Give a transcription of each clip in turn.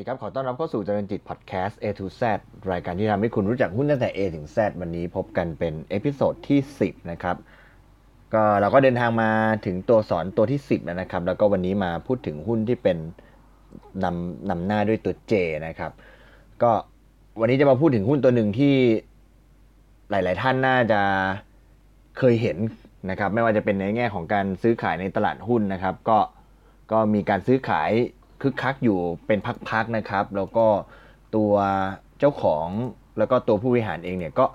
สวัสดีครับ ขอต้อนรับเข้าสู่เจริญจิตพอดแคสต์ A to Z รายการที่ทำให้คุณรู้จักหุ้นตั้งแต่ A ถึง Z วันนี้พบกันเป็น episode ที่ 10 นะครับ ก็เราก็เดินทางมาถึงตัวอักษรตัวที่ 10 แล้วนะครับ แล้วก็วันนี้มาพูดถึงหุ้นที่เป็นนำนำหน้าด้วยตัว J นะครับ ก็วันนี้จะมาพูดถึงหุ้นตัวหนึ่งที่หลาย ๆ ท่านน่าจะเคยเห็นนะครับ ไม่ว่าจะเป็นในแง่ของการซื้อขายในตลาดหุ้นนะครับ ก็ก็มีการซื้อขาย คึกคักอยู่เป็นพักๆนะครับ แล้วก็ตัวเจ้าของแล้วก็ตัวผู้บริหารเองเนี่ยก็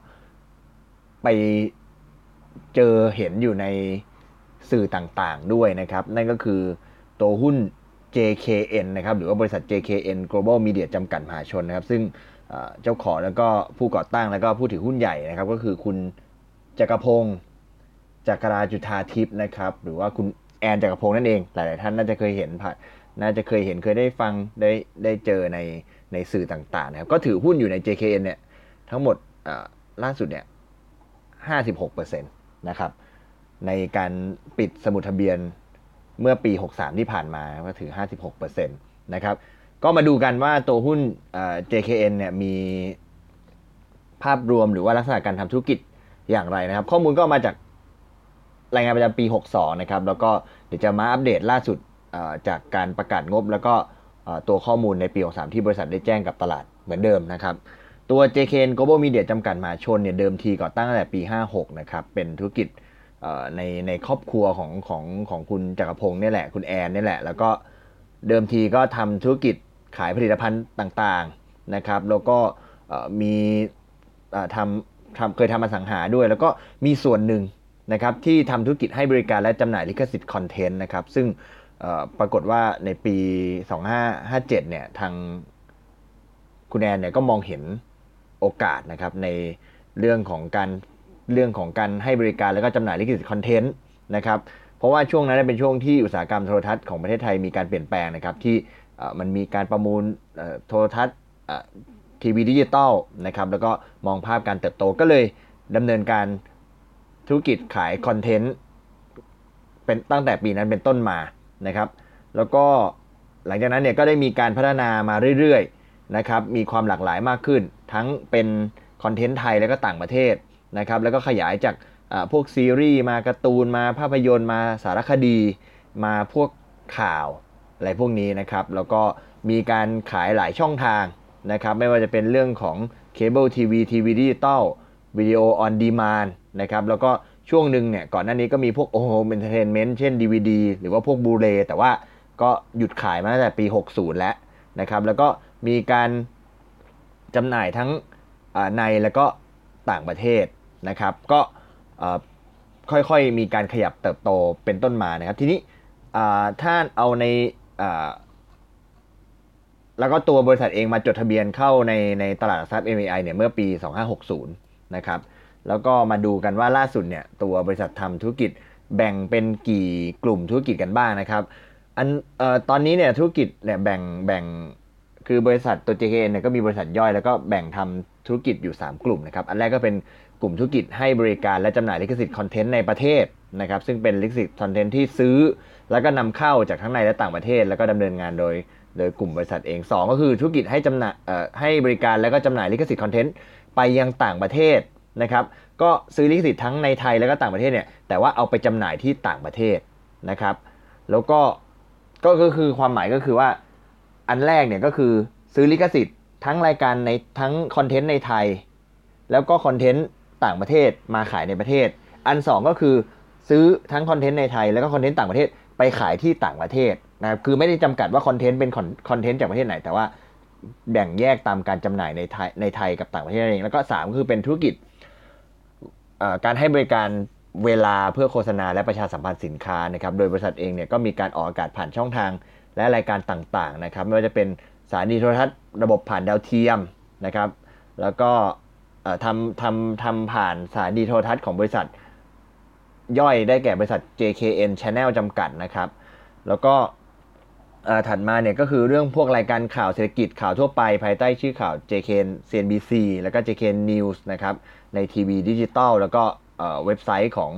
ไปเจอเห็นอยู่ในสื่อต่างๆด้วยนะครับ นั่นก็คือตัวหุ้น JKN นะครับหรือว่าบริษัท JKN Global Media จำกัดมหาชนนะครับ ซึ่งเจ้าของแล้วก็ผู้ก่อตั้งแล้วก็ผู้ถือหุ้นใหญ่นะครับ ก็คือคุณจักรพงศ์จักราจุธาทิพย์นะครับ หรือว่าคุณแอนจักรพงศ์นั่นเอง หลาย ๆ ท่านน่าจะเคยเห็นผ่าน น่าจะเคยเห็นเคยได้ฟังได้ได้เจอในในสื่อต่างๆนะครับ ก็ถือหุ้นอยู่ใน JKN เนี่ยทั้งหมดล่าสุดเนี่ย56%นะครับ ในการปิดสมุดทะเบียนเมื่อปี 63 ที่ผ่านมาก็ถือ 56%นะครับ ก็มาดูกันว่าตัวหุ้น JKN เนี่ยมีภาพรวมหรือว่าลักษณะการทำธุรกิจอย่างไรนะครับ ข้อมูลก็มาจากรายงานประจำปี 62 นะครับ แล้วก็เดี๋ยวจะมาอัปเดตล่าสุด จากการประกาศงบแล้วก็ตัวข้อมูลในปี 63 ที่บริษัทได้แจ้งกับตลาดเหมือนเดิมนะครับตัว JKN Global Media จำกัดมหาชนเนี่ยเดิมทีก่อตั้งตั้งแต่ปี 56 นะครับ เป็นธุรกิจในในครอบครัวของของของคุณจักรพงศ์นี่แหละ คุณแอนนี่แหละ แล้วก็เดิมทีก็ทำธุรกิจขายผลิตภัณฑ์ต่างๆนะครับ แล้วก็มีทำทำเคยทำมาสังหาด้วย แล้วก็มีส่วนหนึ่งนะครับที่ทำธุรกิจให้บริการและจำหน่ายลิขสิทธิ์คอนเทนต์นะครับ ซึ่ง ปรากฏว่าในปี 2557 เนี่ย ทางคุณแอนเนี่ยก็มองเห็นโอกาสนะครับ ในเรื่องของการเรื่องของการให้บริการแล้วก็จำหน่ายลิขสิทธิ์คอนเทนต์นะครับ เพราะว่าช่วงนั้นเป็นช่วงที่อุตสาหกรรมโทรทัศน์ของประเทศไทยมีการเปลี่ยนแปลงนะครับ ที่มันมีการประมูลโทรทัศน์ทีวีดิจิตอลนะครับ แล้วก็มองภาพการเติบโตก็เลยดำเนินการธุรกิจขายคอนเทนต์เป็นตั้งแต่ปีนั้นเป็นต้นมา นะครับ แล้วก็หลังจากนั้นเนี่ยก็ได้มีการพัฒนามาเรื่อยๆนะครับ มีความหลากหลายมากขึ้น ทั้งเป็นคอนเทนต์ไทยแล้วก็ต่างประเทศนะครับ แล้วก็ขยายจากพวกซีรีส์มาการ์ตูนมาภาพยนตร์มาสารคดี มาพวกข่าวอะไรพวกนี้นะครับ แล้วก็มีการขายหลายช่องทางนะครับ ไม่ว่าจะเป็นเรื่องของเคเบิลทีวีทีวีดิจิตอล video on demand นะครับ แล้วก็ ช่วงหนึ่งเนี่ยก่อนหน้านี้ก็มีพวก home entertainment เช่น DVD หรือว่าพวก Blu-ray แต่ว่าก็หยุดขายมาตั้งแต่ปี 60 แล้วนะครับ แล้วก็มีการจำหน่ายทั้งในแล้วก็ต่างประเทศนะครับ ก็ค่อยๆ มีการขยับเติบโตเป็นต้นมานะครับ ทีนี้ถ้าเอาในแล้วก็ตัวบริษัทเองมาจดทะเบียนเข้าในในตลาดทรัพย์ MAI เนี่ยเมื่อปี 2560 นะครับ แล้วก็มาดูกันว่าล่าสุดเนี่ยตัวบริษัททำธุรกิจแบ่งเป็นกี่กลุ่มธุรกิจกันบ้างนะครับอันเอ่อตอนนี้เนี่ยธุรกิจเนี่ยแบ่งแบ่งคือบริษัทตัว JKN เนี่ยก็มีบริษัทย่อยแล้วก็แบ่งทำธุรกิจอยู่ 3 กลุ่มนะครับ อันแรกก็เป็นกลุ่มธุรกิจให้บริการและจำหน่ายลิขสิทธิ์คอนเทนต์ในประเทศนะครับ ซึ่งเป็นลิขสิทธิ์คอนเทนต์ที่ซื้อ แล้วก็นำเข้าจากทั้งในและต่างประเทศ แล้วก็ดำเนินงานโดยโดยกลุ่มบริษัทเอง 2 ก็คือธุรกิจให้จำหน่ายให้บริการแล้วก็จำหน่ายลิขสิทธิ์คอนเทนต์ไปยังต่างประเทศ นะครับก็ซื้อลิขสิทธิ์ทั้งในไทยแล้วก็ต่างประเทศเนี่ยแต่ว่าเอาไปจำหน่ายที่ต่างประเทศนะครับแล้วก็ก็คือความหมายก็คือว่าอันแรกเนี่ยก็คือซื้อลิขสิทธิ์ทั้งรายการในทั้งคอนเทนต์ในไทย แล้วก็คอนเทนต์ต่างประเทศมาขายในประเทศ อัน 2 ก็คือซื้อทั้งคอนเทนต์ในไทย แล้วก็คอนเทนต์ต่างประเทศไปขายที่ต่างประเทศนะครับคือไม่ได้จำกัดว่าคอนเทนต์เป็นคอนเทนต์จากประเทศไหน แต่ว่าแบ่งแยกตามการจำหน่ายในไทยในไทยกับต่างประเทศเองแล้วก็3ก็คือเป็นธุรกิจ การให้บริการเวลาเพื่อโฆษณาและประชาสัมพันธ์สินค้านะครับ โดยบริษัทเองเนี่ยก็มีการออกอากาศผ่านช่องทางและรายการต่างๆนะครับ ไม่ว่าจะเป็นสถานีโทรทัศน์ระบบผ่านดาวเทียมนะครับ แล้วก็ทำทำทำผ่านสถานีโทรทัศน์ของบริษัท ย่อยได้แก่บริษัท JKN Channel จำกัดนะครับ แล้วก็ ถัดมาเนี่ยก็คือเรื่องพวกรายการข่าวเศรษฐกิจข่าวทั่วไปภายใต้ชื่อข่าว JKN CNBC แล้วก็ JKN News นะครับในทีวีดิจิตอลแล้วก็เว็บไซต์ของ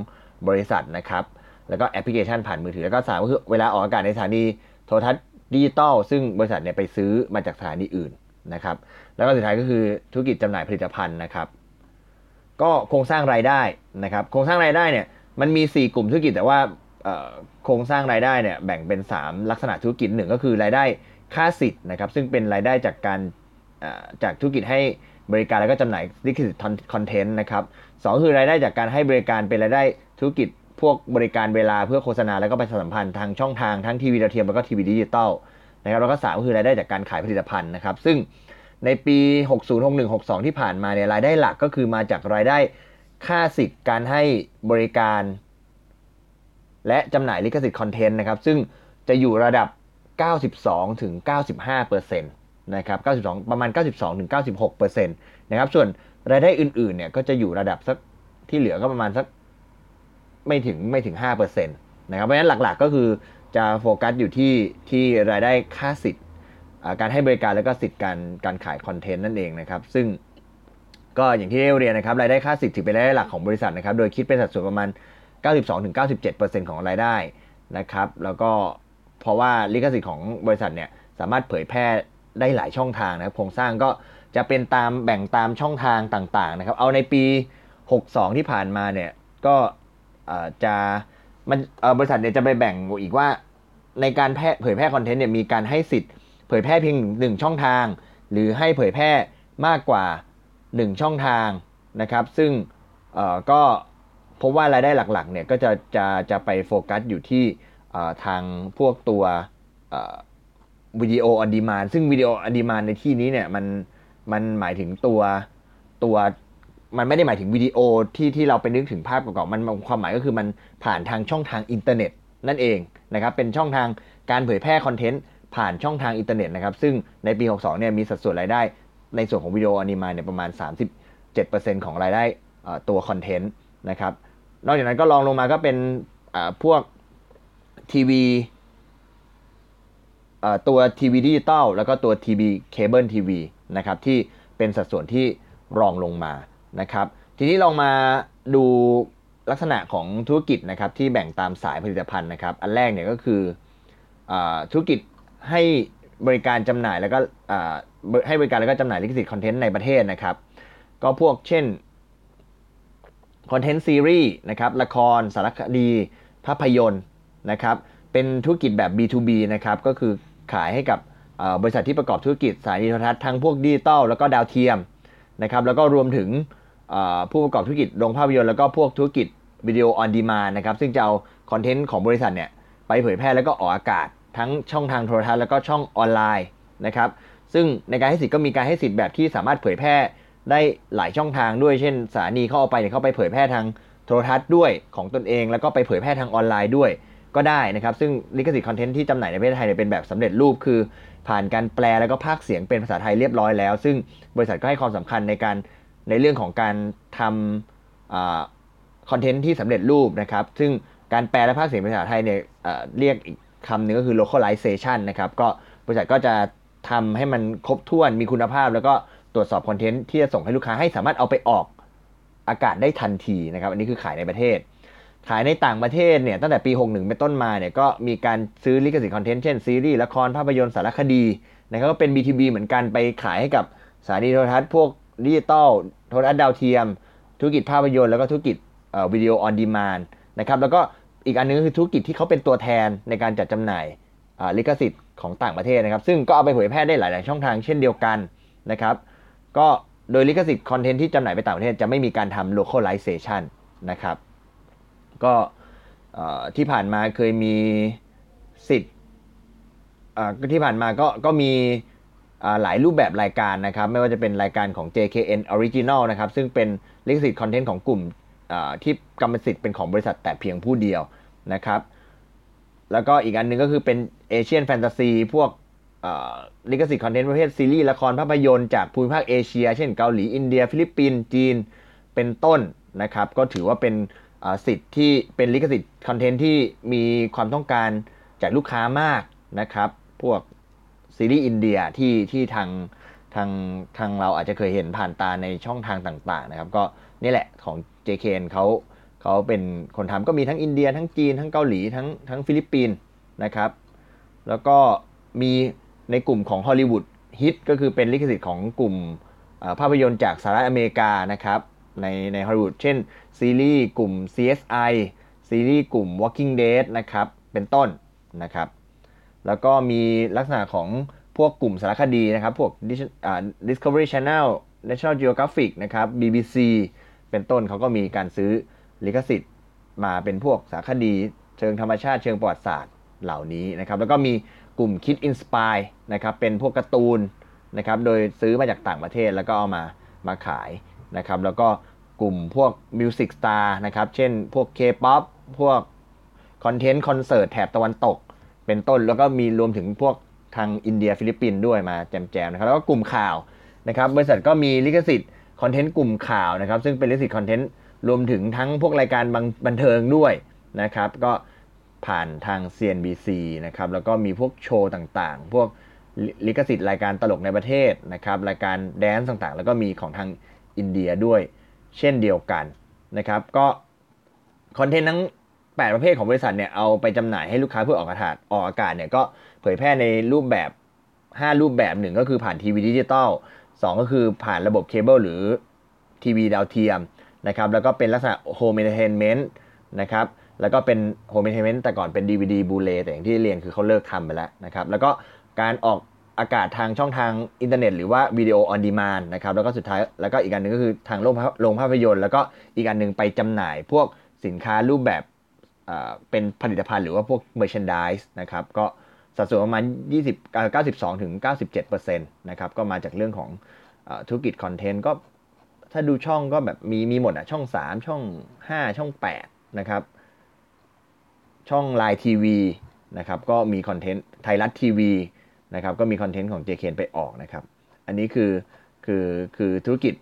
บริษัทนะครับ แล้วก็แอปพลิเคชันผ่านมือถือ แล้วก็สามก็คือเวลาออกอากาศในสถานีโทรทัศน์ดิจิตอลซึ่งบริษัทเนี่ยไปซื้อมาจากสถานีอื่นนะครับ แล้วก็สุดท้ายก็คือธุรกิจจำหน่ายผลิตภัณฑ์นะครับ ก็โครงสร้างรายได้นะครับ โครงสร้างรายได้เนี่ยมันมี 4 กลุ่มธุรกิจแต่ว่า โครงสร้างรายได้เนี่ยแบ่งเป็น 3 ลักษณะธุรกิจหนึ่งก็คือรายได้ค่าสิทธิ์นะครับซึ่งเป็นรายได้จากการจากธุรกิจให้บริการแล้วก็จำหน่ายลิขสิทธิ์คอนเทนต์นะครับสองคือรายได้จากการให้บริการเป็นรายได้ธุรกิจพวกบริการเวลาเพื่อโฆษณาแล้วก็ประชาสัมพันธ์ทางช่องทางทั้งทีวีดาวเทียมแล้วก็ทีวีดิจิตอลนะครับแล้วก็3คือรายได้จากการขายผลิตภัณฑ์นะครับ ซึ่งในปี 60 61 62 ที่ผ่านมาเนี่ยรายได้หลักก็คือมาจากรายได้ค่าสิทธิ์การให้บริการ และจำหน่ายลิขสิทธิ์คอนเทนต์นะครับ ซึ่งจะอยู่ระดับ 92ถึง95เปอร์เซ็นต์นะครับ92 ประมาณ 92ถึง96เปอร์เซ็นต์นะครับ ส่วนรายได้อื่นๆ เนี่ยก็จะอยู่ระดับสักที่เหลือก็ประมาณสักไม่ถึงไม่ถึง5%นะครับ เพราะฉะนั้นหลักๆก็คือจะโฟกัสอยู่ที่ที่รายได้ค่าสิทธิ์การให้บริการแล้วก็สิทธิ์การการขายคอนเทนต์นั่นเองนะครับ ซึ่งก็อย่างที่เรียนนะครับรายได้ค่าสิทธิ์ถือเป็นรายได้หลักของบริษัทนะครับ โดยคิดเป็นสัดส่วนประมาณ 92-97%ของรายได้นะครับ แล้วก็เพราะว่าลิขสิทธิ์ของบริษัทเนี่ยสามารถเผยแพร่ได้หลายช่องทางนะครับโครงสร้างก็จะเป็นตามแบ่งตามช่องทางต่างๆนะครับ เอาในปี 62 ที่ผ่านมาเนี่ยก็จะมันบริษัทเนี่ยจะไปแบ่งอีกว่าในการแพร่เผยแพร่คอนเทนต์เนี่ยมีการให้สิทธิ์เผยแพร่เพียงหนึ่งช่องทาง หรือให้เผยแพร่มากกว่า 1 ช่องทางนะครับ ซึ่งก็ พบว่ารายได้หลักๆเนี่ยก็จะจะจะไปโฟกัสอยู่ที่ทางพวกตัว video on demand ซึ่ง video on demand ในที่นี้เนี่ยมันมันหมายถึงตัวตัวมันไม่ได้หมายถึงวิดีโอที่ที่เราไปนึกถึงภาพเก่าๆมันความหมายก็คือมันผ่านทางช่องทางอินเทอร์เน็ตนั่นเองนะครับเป็นช่องทางการเผยแพร่คอนเทนต์ผ่านช่องทางอินเทอร์เน็ตนะครับซึ่งในปี 62 เนี่ยมีสัดส่วนรายได้ ในส่วนของ video on demand เนี่ยประมาณ 37%ของรายได้ตัวคอนเทนต์นะครับ นอกจากนั้นก็รองลงมาก็เป็นพวกทีวีตัวทีวีดิจิตอลแล้วก็ตัวทีวีเคเบิลทีวีนะครับที่เป็นสัดส่วนที่รองลงมานะครับ ทีนี้ลองมาดูลักษณะของธุรกิจนะครับที่แบ่งตามสายผลิตภัณฑ์นะครับ อันแรกเนี่ยก็คืออธุรกิจให้บริการจำหน่ายแล้วก็ให้บริการแล้วก็จำหน่ายลิขสิทธิ์คอนเทนต์ในประเทศนะครับ ก็พวกเช่น คอนเทนต์ซีรีส์นะครับละครสารคดี ภาพยนตร์นะครับเป็นธุรกิจแบบ B2B นะครับก็คือขายให้กับบริษัทที่ประกอบธุรกิจสายโทรทัศน์ทั้งพวกดิจิตอลแล้วก็ดาวเทียมนะครับแล้วก็รวมถึงผู้ประกอบธุรกิจโรงภาพยนตร์แล้วก็พวกธุรกิจvideo on demand นะครับซึ่งจะเอาคอนเทนต์ของบริษัทเนี่ยไปเผยแพร่แล้วก็ออกอากาศ ทั้งช่องทางโทรทัศน์แล้วก็ช่องออนไลน์นะครับซึ่งในการให้สิทธิ์ก็มีการให้สิทธิ์แบบที่สามารถเผยแพร่ ได้หลายช่องทางด้วย เช่นสถานีเขาเอาไปเนี่ยเขาไปเผยแพร่ทางโทรทัศน์ด้วยของตนเอง แล้วก็ไปเผยแพร่ทางออนไลน์ด้วย ก็ได้นะครับ ซึ่งลิขสิทธิ์คอนเทนต์ที่จำหน่ายในประเทศไทยเป็นแบบสำเร็จรูปคือ ผ่านการแปลแล้วก็พากย์เสียงเป็นภาษาไทยเรียบร้อยแล้ว ซึ่งบริษัทก็ให้ความสำคัญในการในเรื่องของการทำคอนเทนต์ที่สำเร็จรูปนะครับ ซึ่งการแปลและพากย์เสียงเป็นภาษาไทยเนี่ยเรียกอีกคำหนึ่งก็คือ localization นะครับ ก็บริษัทก็จะทำให้มันครบถ้วนมีคุณภาพแล้วก็ ตรวจสอบคอนเทนต์ที่จะส่งให้ลูกค้าให้สามารถเอาไปออกอากาศได้ทันทีนะครับ อันนี้คือขายในประเทศ ขายในต่างประเทศเนี่ยตั้งแต่ปี 61 เป็นต้นมาเนี่ยก็มีการซื้อลิขสิทธิ์คอนเทนต์เช่นซีรีส์ละครภาพยนตร์สารคดีนะครับก็เป็น B2B เหมือนกันไปขายให้กับสถานีโทรทัศน์พวกดิจิตอลโทรทัศน์ดาวเทียม ธุรกิจภาพยนตร์แล้วก็ธุรกิจ video on demand นะครับแล้วก็อีกอันนึงคือธุรกิจที่เขาเป็นตัวแทนในการจัดจำหน่ายลิขสิทธิ์ของต่างประเทศนะครับ ซึ่งก็เอาไปเผยแพร่ได้หลาย ๆ ช่องทางเช่นเดียวกันนะครับ ก็โดยลิขสิทธิ์คอนเทนต์ที่จำหน่ายไปต่างประเทศจะไม่มีการทำ localization นะครับ ก็ที่ผ่านมาเคยมีสิทธิ์ที่ผ่านมาก็ก็มีหลายรูปแบบรายการนะครับ ไม่ว่าจะเป็นรายการของ JKN Original นะครับ ซึ่งเป็นลิขสิทธิ์คอนเทนต์ของกลุ่มที่กรรมสิทธิ์เป็นของบริษัทแต่เพียงผู้เดียวนะครับ แล้วก็อีกอันนึงก็คือเป็น Asian Fantasy พวก ลิขสิทธิ์คอนเทนต์ประเภทซีรีส์ละครภาพยนตร์จากภูมิภาคเอเชีย เช่นเกาหลีอินเดีย ฟิลิปปินส์จีนเป็นต้นนะครับ ก็ถือว่าเป็นสิทธิ์ที่เป็นลิขสิทธิ์คอนเทนต์ที่มีความต้องการจากลูกค้ามากนะครับ พวกซีรีส์อินเดียที่ที่ทางทางทางเราอาจจะเคยเห็นผ่านตาในช่องทางต่างๆนะครับ ก็นี่แหละของ JK เขาเขาเป็นคนทำก็มีทั้งอินเดีย ทั้งจีน ทั้งเกาหลีทั้งทั้งฟิลิปปินส์นะครับ แล้วก็มี ในกลุ่มของ Hollywood Hit ก็คือเป็นลิขสิทธิ์ของกลุ่มภาพยนตร์จากสหรัฐอเมริกานะครับในในฮอลลีวูดเช่น ซีรีส์กลุ่ม CSI ซีรีส์กลุ่ม Walking Dead นะครับเป็นต้นนะครับแล้วก็มีลักษณะของพวกกลุ่มสารคดีนะครับพวก Discovery Channel National Geographic นะครับ BBC เป็นต้นเขาก็มีการซื้อลิขสิทธิ์มาเป็นพวกสารคดี เชิงธรรมชาติเชิงประวัติศาสตร์เหล่านี้นะครับแล้วก็มี กลุ่ม Kids Inspiredนะครับเป็นพวกการ์ตูนนะครับโดยซื้อมาจากต่างประเทศแล้วก็เอามามาขายนะครับแล้วก็กลุ่มพวก Music Star นะครับเช่นพวก K-POP พวกคอนเทนต์คอนเสิร์ตแถบตะวันตก เป็นต้นแล้วก็มีรวมถึงพวกทางอินเดียฟิลิปปินส์ด้วยมาแจมๆนะครับแล้วก็กลุ่มข่าวนะครับบริษัทก็มีลิขสิทธิ์คอนเทนต์กลุ่มข่าวนะครับซึ่งเป็นลิขสิทธิ์คอนเทนต์รวมถึงทั้งพวกรายการบันเทิงด้วยนะครับก็ ผ่านทาง CNBC นะครับแล้วก็มีพวกโชว์ต่างๆ พวกลิขสิทธิ์รายการตลกในประเทศนะครับรายการแดนซ์ต่างๆ แล้วก็มีของทางอินเดียด้วย เช่นเดียวกันนะครับก็คอนเทนต์ทั้ง 8 ประเภทของบริษัทเนี่ยเอาไปจำหน่ายให้ลูกค้าเพื่อออกอากาศออกอากาศเนี่ยก็เผยแพร่ในรูปแบบ 5 รูปแบบหนึ่งก็คือผ่านทีวีดิจิตอล2ก็คือผ่านระบบเคเบิลหรือทีวีดาวเทียมนะครับแล้วก็เป็นลักษณะ home entertainment นะครับ แล้วก็เป็น home entertainment แต่ก่อนเป็น DVD Blu-ray แต่อย่างที่เรียนคือเขาเลิกทำไปแล้วนะครับ แล้วก็การออกอากาศทางช่องทางอินเทอร์เน็ตหรือว่า video on demand นะครับ แล้วก็สุดท้ายแล้วก็อีกอันหนึ่งก็คือทางโรงภาพยนตร์ แล้วก็อีกอันหนึ่งไปจำหน่ายพวกสินค้ารูปแบบเป็นผลิตภัณฑ์หรือว่าพวก merchandise นะครับ ก็สัดส่วนประมาณ 20 92ถึง97%นะครับ ก็มาจากเรื่องของธุรกิจคอนเทนต์ก็ถ้าดูช่องก็แบบมีมีหมดอะช่อง 3 ช่อง 5 ช่อง 8 นะครับ ช่อง LINE TV นะครับก็มีคอนเทนต์ไทยรัฐทีวีนะครับก็มีคอนเทนต์ของ JKN ไปออกนะครับ อันนี้คือคือคือธุรกิจ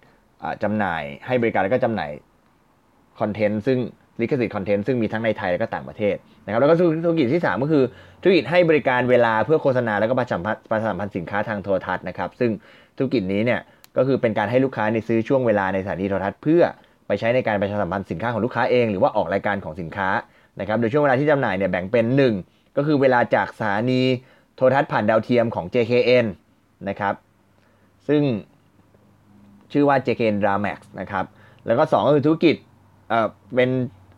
จำหน่ายให้บริการแล้วก็จำหน่ายคอนเทนต์ซึ่งลิขสิทธิ์คอนเทนต์ซึ่งมีทั้งในไทยและก็ต่างประเทศนะครับแล้วก็ธุรกิจที่ 3 ก็คือธุรกิจให้บริการเวลาเพื่อโฆษณาแล้วก็ประชาสัมพันธ์สินค้าทางโทรทัศน์นะครับ ซึ่งธุรกิจนี้เนี่ยก็คือเป็นการให้ลูกค้าในซื้อช่วงเวลาในสถานีโทรทัศน์เพื่อไปใช้ในการประชาสัมพันธ์สินค้าของลูกค้าเอง หรือว่าออกรายการของสินค้า นะครับโดยช่วงเวลาที่จำหน่ายเนี่ยแบ่งเป็น 1 ก็คือเวลาจากสถานีโทรทัศน์ผ่านดาวเทียมของ JKN นะครับซึ่งชื่อว่า JKN Dramax นะครับแล้วก็ 2 ก็คือธุรกิจเอ่อเป็น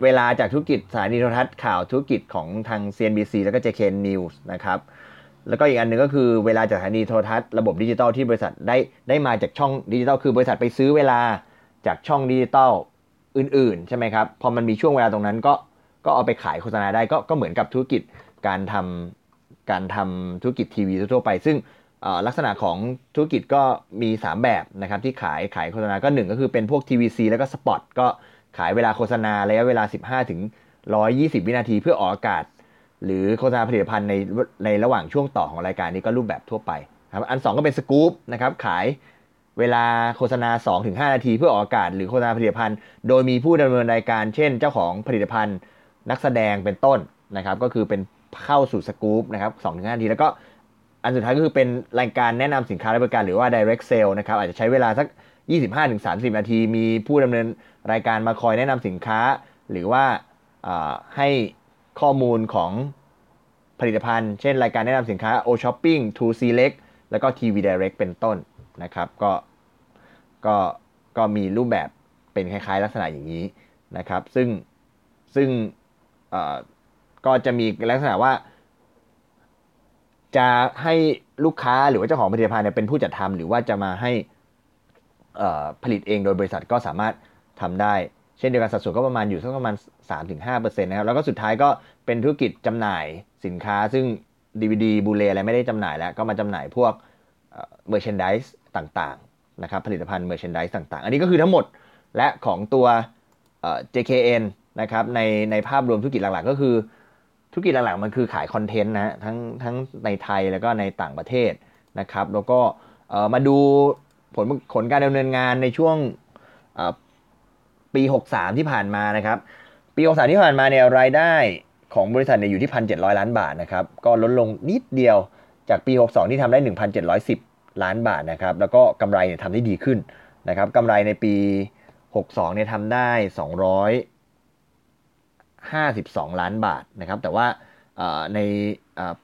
เวลาจากธุรกิจสถานีโทรทัศน์ข่าวธุรกิจของทาง CNBC แล้วก็ JKN News นะครับแล้วก็อีกอันหนึ่งก็คือเวลาจากสถานีโทรทัศน์ระบบดิจิตอลที่บริษัทได้ได้มาจากช่องดิจิตอลคือบริษัทไปซื้อเวลาจากช่องดิจิตอลอื่นๆ ใช่ไหมครับ พอมันมีช่วงเวลาตรงนั้นก็ ก็เอาไปขายโฆษณาได้ก็ก็เหมือนกับธุรกิจการทำการทำธุรกิจทีวีทั่วไป ซึ่งลักษณะของธุรกิจก็มี 3 แบบนะครับที่ขายขายโฆษณาก็ 1 ก็คือเป็นพวก TVC แล้วก็ spot ก็ขายเวลาโฆษณาระยะเวลา 15 ถึง 120 วินาทีเพื่อออกอากาศ หรือโฆษณาผลิตภัณฑ์ในในระหว่างช่วงต่อของรายการนี้ก็รูปแบบทั่วไปครับอัน 2 ก็เป็นสกู๊ปนะครับขายเวลาโฆษณา 2-5 นาทีเพื่อออกอากาศ หรือโฆษณาผลิตภัณฑ์ โดยมีผู้ดำเนินรายการ เช่น เจ้าของผลิตภัณฑ์ นักแสดงเป็นต้นนะครับ ก็คือเป็นเข้าสู่สกู๊ปนะครับ2-5นาที แล้วก็อันสุดท้ายก็คือเป็นรายการแนะนำสินค้าและบริการหรือว่า direct sale นะครับ อาจจะใช้เวลาสัก 25-30 นาที มีผู้ดำเนินรายการมาคอยแนะนำสินค้า หรือว่าให้ข้อมูลของผลิตภัณฑ์ เช่นรายการแนะนำสินค้า O Shopping To Select แล้วก็ TV Direct เป็นต้นนะครับ ก็ก็ก็มีรูปแบบเป็นคล้ายๆ ลักษณะอย่างนี้นะครับ ซึ่งซึ่ง ก็จะมีลักษณะว่า จะให้ลูกค้าหรือว่าเจ้าของผลิตภัณฑ์เป็นผู้จัดทำหรือว่าจะมาให้ผลิตเองโดยบริษัทก็สามารถทำได้ เช่นเดียวกันสัดส่วนก็ประมาณอยู่สักประมาณ 3-5%นะครับแล้วก็สุดท้ายก็เป็นธุรกิจจำหน่ายสินค้า ซึ่ง DVD Blu-ray อะไรไม่ได้จำหน่ายแล้ว ก็มาจำหน่ายพวก merchandise ต่างๆนะครับผลิตภัณฑ์ merchandise ต่างๆ อันนี้ก็คือทั้งหมดและของตัว JKN นะครับในในภาพรวมธุรกิจหลักๆ ก็คือ ธุรกิจหลักๆมันคือขายคอนเทนต์นะทั้งทั้งในไทยแล้วก็ในต่างประเทศนะครับ แล้วก็มาดูผลผลการดำเนินงานในช่วงปี 63 ที่ผ่านมานะครับ ปี 63 ที่ผ่านมาเนี่ยรายได้ของบริษัทเนี่ยอยู่ที่ 1,700 ล้านบาทนะครับ ก็ลดลงนิดเดียวจากปี 62 ที่ทำได้ 1,710 ล้านบาทนะครับ แล้วก็กำไรเนี่ยทำได้ดีขึ้นนะครับกำไรในปี 62 เนี่ยทำได้ 52 ล้านบาทนะครับ แต่ว่าใน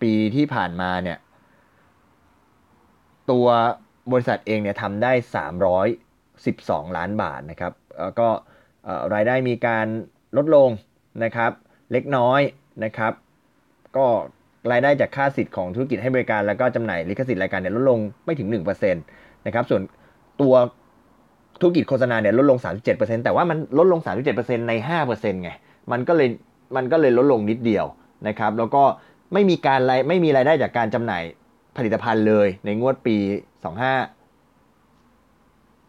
ปีที่ผ่านมาเนี่ย ตัวบริษัทเองเนี่ยทำได้ 312 ล้านบาทนะครับแล้วก็รายได้มีการลดลงนะครับ เล็กน้อยนะครับ ก็รายได้จากค่าสิทธิ์ของธุรกิจให้บริการแล้วก็จำหน่ายลิขสิทธิ์รายการเนี่ยลดลงไม่ถึง 1%นะครับ ส่วนตัวธุรกิจโฆษณาเนี่ยลดลง 37%แต่ว่ามันลดลง 37%ใน 5%ไง มันก็เลยมันก็เลยลดลงนิดเดียวนะครับ แล้วก็ไม่มีการไม่มีรายได้จากการจำหน่ายผลิตภัณฑ์เลยในงวดปี 25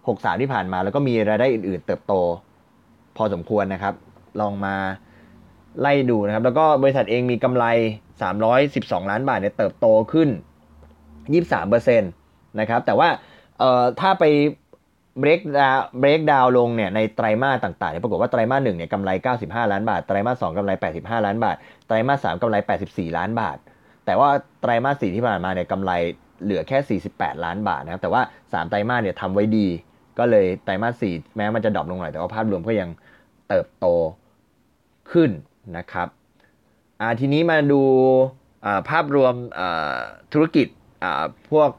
63 ที่ผ่านมา แล้วก็มีรายได้อื่น ๆ เติบโต พอสมควรนะครับ ลองมาไล่ดูนะครับ แล้วก็บริษัทเองมีกำไร 312 ล้านบาทเนี่ยเติบโตขึ้น 23%นะครับ แต่ว่าเอ่อถ้าไป เบรกดาวเบรกดาวลงเนี่ยในไตรมาสต่างๆเนี่ยปรากฏว่าไตรมาสหนึ่งเนี่ยกำไร 95 ล้านบาท ไตรมาสสองกำไร 85 ล้านบาท ไตรมาสสามกำไร 84 ล้านบาท แต่ว่าไตรมาสสี่ที่ผ่านมาเนี่ยกำไรเหลือแค่ 48 ล้านบาทนะครับแต่ว่า 3 ไตรมาสเนี่ยทำไว้ดี ก็เลยไตรมาสสี่แม้มันจะดรอปลงหน่อยแต่ว่าภาพรวมก็ยังเติบโตขึ้นนะครับอ่าทีนี้มาดูภาพรวมธุรกิจพวก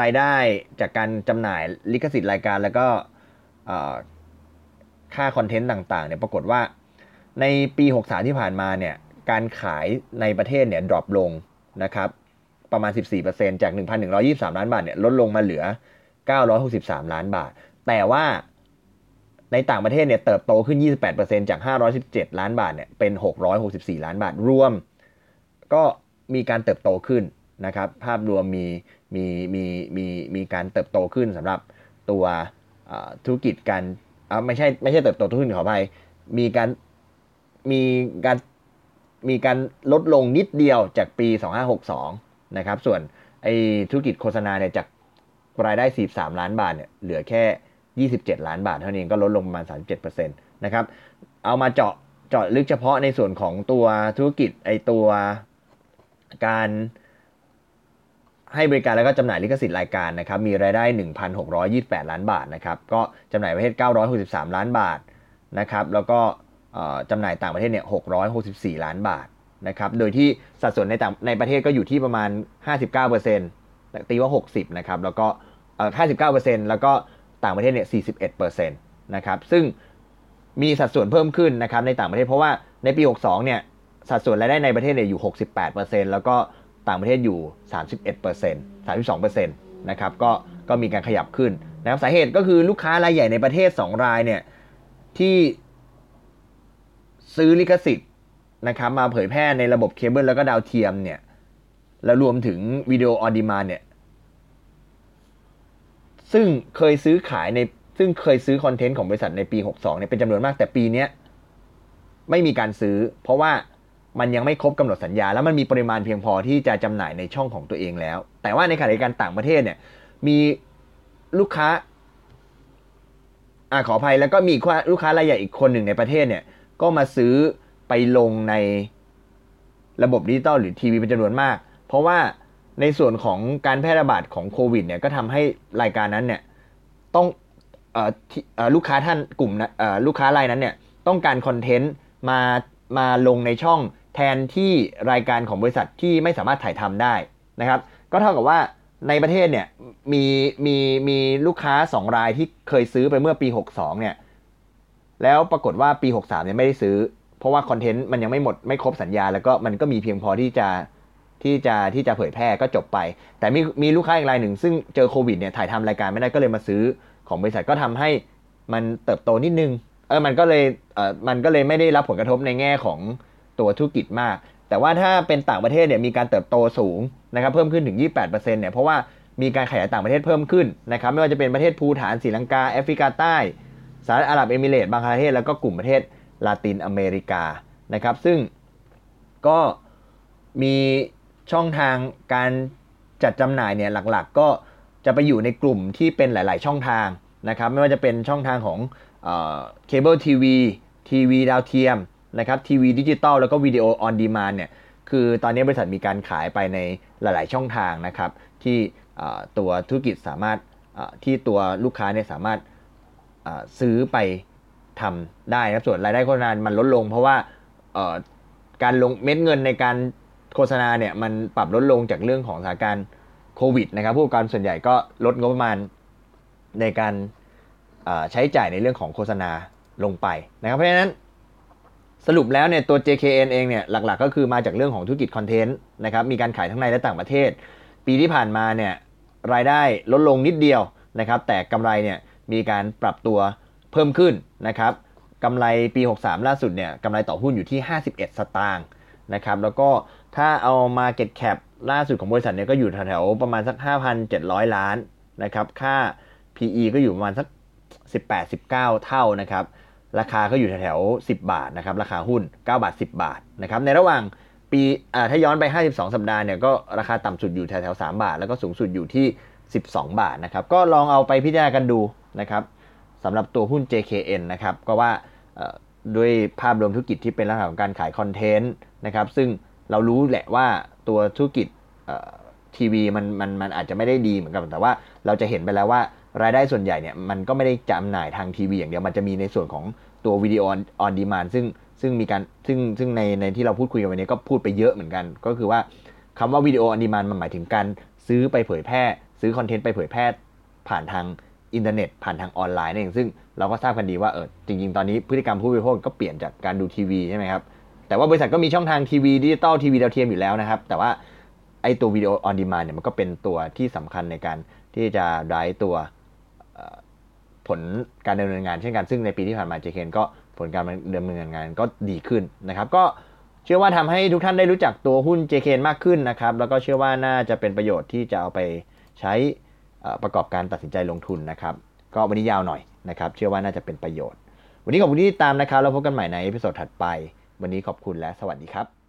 รายได้จากการจำหน่ายลิขสิทธิ์รายการแล้วก็ค่าคอนเทนต์ต่างๆเนี่ยปรากฏว่าในปี 63 ที่ผ่านมาเนี่ยการขายในประเทศเนี่ยดรอปลงนะครับประมาณ 14%จาก 1,123 ล้านบาทเนี่ยลดลงมาเหลือ 963 ล้านบาท แต่ว่าในต่างประเทศเนี่ยเติบโตขึ้น 28%จาก 517 ล้านบาทเนี่ยเป็น 664 ล้านบาท รวม ก็มีการเติบโตขึ้น นะครับภาพรวมมีมีมีมีมีการเติบโตขึ้นสำหรับตัวธุรกิจการไม่ใช่ไม่ใช่เติบโตขึ้นขออภัยมีการมีการมีการลดลงนิดเดียวจากปี 2562 นะครับ ส่วนไอ้ธุรกิจโฆษณาเนี่ยจากรายได้ 43 ล้านบาทเนี่ยเหลือแค่ 27 ล้านบาท เท่านั้เองก็ลดลงประมาณ 37%นะครับ เอามาเจาะเจาะลึกเฉพาะในส่วนของตัวธุรกิจไอตัวการ ให้บริการแล้วก็จำหน่ายลิขสิทธิ์รายการนะครับมีรายได้ 1,628 ล้านบาทนะครับก็จำหน่ายประเทศ 963 ล้านบาทนะครับแล้วก็จำหน่ายต่างประเทศเนี่ย 664 ล้านบาทนะครับโดยที่สัดส่วนในต่างในประเทศก็อยู่ที่ประมาณ 59%ตีว่า 60นะครับแล้วก็59%แล้วก็ต่างประเทศเนี่ย 41%นะครับซึ่งมีสัดส่วนเพิ่มขึ้นนะครับในต่างประเทศเพราะว่าในปี 62เนี่ยสัดส่วนรายได้ในประเทศเนี่ยอยู่ 68%แล้วก็ ต่างประเทศอยู่ 31% 32%นะครับก็ก็มีการขยับขึ้นนะครับสาเหตุก็คือลูกค้ารายใหญ่ในประเทศ 2 รายเนี่ยที่ซื้อลิขสิทธิ์นะครับมาเผยแพร่ในระบบเคเบิลแล้วก็ดาวเทียมเนี่ยแล้วรวมถึง video on demand เนี่ยซึ่งเคยซื้อขายในซึ่งเคยซื้อคอนเทนต์ของบริษัทในปี 62เนี่ยเป็นจำนวนมากแต่ปีนี้ไม่มีการซื้อ เพราะว่า มันยังไม่ครบกำหนดสัญญา แล้วมันมีปริมาณเพียงพอที่จะจำหน่ายในช่องของตัวเองแล้ว แต่ว่าในขณะเดียวกันต่างประเทศเนี่ยมีลูกค้าอ่าขออภัยแล้วก็มีลูกค้ารายใหญ่อีกคนหนึ่งในประเทศเนี่ยก็มาซื้อไปลงในระบบดิจิตอลหรือทีวีเป็นจำนวนมาก เพราะว่าในส่วนของการแพร่ระบาดของโควิดเนี่ยก็ทำให้รายการนั้นเนี่ยต้องลูกค้าท่านกลุ่มลูกค้ารายนั้นเนี่ยต้องการคอนเทนต์มามาลงในช่อง แทนที่รายการของบริษัทที่ไม่สามารถถ่ายทำได้นะครับ ก็เท่ากับว่าในประเทศเนี่ยมีมีมีลูกค้า 2 รายที่เคยซื้อไปเมื่อปี 62เนี่ยแล้วปรากฏว่าปี 63เนี่ยไม่ได้ซื้อ เพราะว่าคอนเทนต์มันยังไม่หมดไม่ครบสัญญา แล้วก็มันก็มีเพียงพอที่จะที่จะที่จะเผยแพร่ก็จบไป แต่มีมีลูกค้าอีกรายหนึ่ง ซึ่งเจอโควิดเนี่ยถ่ายทำรายการไม่ได้ก็เลยมาซื้อของบริษัทก็ทำให้มันเติบโตนิดนึงเออมันก็เลยเออมันก็เลยไม่ได้รับผลกระทบในแง่ของ ตัวธุรกิจมาก แต่ว่าถ้าเป็นต่างประเทศเนี่ยมีการเติบโตสูงนะครับเพิ่มขึ้นถึง 28%เนี่ยเพราะว่ามีการขยายต่างประเทศเพิ่มขึ้นนะครับไม่ว่าจะเป็นประเทศภูฐานศรีลังกาแอฟริกาใต้สหรัฐอาหรับเอมิเรตบางประเทศแล้วก็กลุ่มประเทศลาตินอเมริกานะครับ ซึ่งก็มีช่องทางการจัดจำหน่ายเนี่ยหลักๆ ก็จะไปอยู่ในกลุ่มที่เป็นหลาย ๆ ช่องทางนะครับ ไม่ว่าจะเป็นช่องทางของเคเบิลทีวีทีวีดาวเทียม นะครับทีวีดิจิตอลแล้วก็ video on demand เนี่ยคือตอนนี้บริษัทมีการขายไปในหลาย ๆ ช่องทางนะครับ ที่ตัวธุรกิจสามารถที่ตัวลูกค้าเนี่ยสามารถซื้อไปทำได้นะส่วนรายได้โฆษณา มันลดลง เพราะว่าการลงเม็ดเงินในการโฆษณาเนี่ยมันปรับลดลงจากเรื่องของสถานการณ์โควิดนะครับผู้ประกอบการส่วนใหญ่ก็ลดงบประมาณในการใช้จ่ายในเรื่องของโฆษณาลงไปนะครับเพราะฉะนั้น สรุปแล้วเนี่ยตัว JKN เองเนี่ยหลักๆ ก็คือมาจากเรื่องของธุรกิจคอนเทนต์นะครับมีการขายทั้งในและต่างประเทศ ปีที่ผ่านมาเนี่ยรายได้ลดลงนิดเดียวนะครับแต่กำไรเนี่ยมีการปรับตัวเพิ่มขึ้นนะครับกำไรปี 63 ล่าสุดเนี่ยกำไรต่อหุ้นอยู่ที่ 51 สตางค์นะครับแล้วก็ถ้าเอา Market Cap ล่าสุดของบริษัทเนี่ยก็อยู่แถวๆประมาณสัก 5,700 ล้านนะครับค่า PE ก็อยู่ประมาณสัก 18-19 เท่านะครับ ราคาก็อยู่แถวๆ10 บาทนะครับ ราคาหุ้น 9 บาท 10 บาทนะครับ ในระหว่างปีถ้าย้อนไป 52 สัปดาห์เนี่ยก็ราคาต่ำสุดอยู่แถวๆ3บาท แล้วก็สูงสุดอยู่ที่ 12 บาทนะครับ ก็ลองเอาไปพิจารณากันดูนะครับสำหรับตัวหุ้น JKN นะครับก็ว่าด้วยภาพรวมธุรกิจที่เป็นลักษณะของการขายคอนเทนต์นะครับ ซึ่งเรารู้แหละว่าตัวธุรกิจทีวีมันมันมันอาจจะไม่ได้ดีเหมือนกันแต่ว่าเราจะเห็นไปแล้วว่า รายได้ส่วนใหญ่เนี่ยมันก็ไม่ได้จำหน่ายทางทีวีอย่างเดียว มันจะมีในส่วนของตัว video on demand ซึ่งซึ่งมีการซึ่งซึ่งในในที่เราพูดคุยกันวันนี้ก็พูดไปเยอะเหมือนกัน ก็คือว่าคำว่า video on demand มันหมายถึงการซื้อไปเผยแพร่ ซื้อคอนเทนต์ไปเผยแพร่ผ่านทางอินเทอร์เน็ต ผ่านทางออนไลน์นั่นเองซึ่งเราก็ทราบกันดีว่าเออจริง ๆ ตอนนี้พฤติกรรมผู้บริโภคก็เปลี่ยนจากการดูทีวีใช่ไหมครับแต่ว่าบริษัทก็มีช่องทางทีวีดิจิตอลทีวีดาวเทียมอยู่แล้วนะครับ แต่ว่าไอตัว video on demand เนี่ยมันก็เป็นตัวที่สำคัญในการที่จะได้ตัว ผลการดำเนินงานเช่นกันซึ่งในปีที่ผ่านมา JKN ก็ผลการดำเนินงานก็ดีขึ้นนะครับ ก็เชื่อว่าทำให้ทุกท่านได้รู้จักตัวหุ้น JKN มากขึ้นนะครับ แล้วก็เชื่อว่าน่าจะเป็นประโยชน์ที่จะเอาไปใช้ประกอบการตัดสินใจลงทุนนะครับ ก็วันนี้ยาวหน่อยนะครับ เชื่อว่าน่าจะเป็นประโยชน์ วันนี้ขอบคุณติดตามนะครับ แล้วพบกันใหม่ใน episode ถัดไป วันนี้ขอบคุณและสวัสดีครับ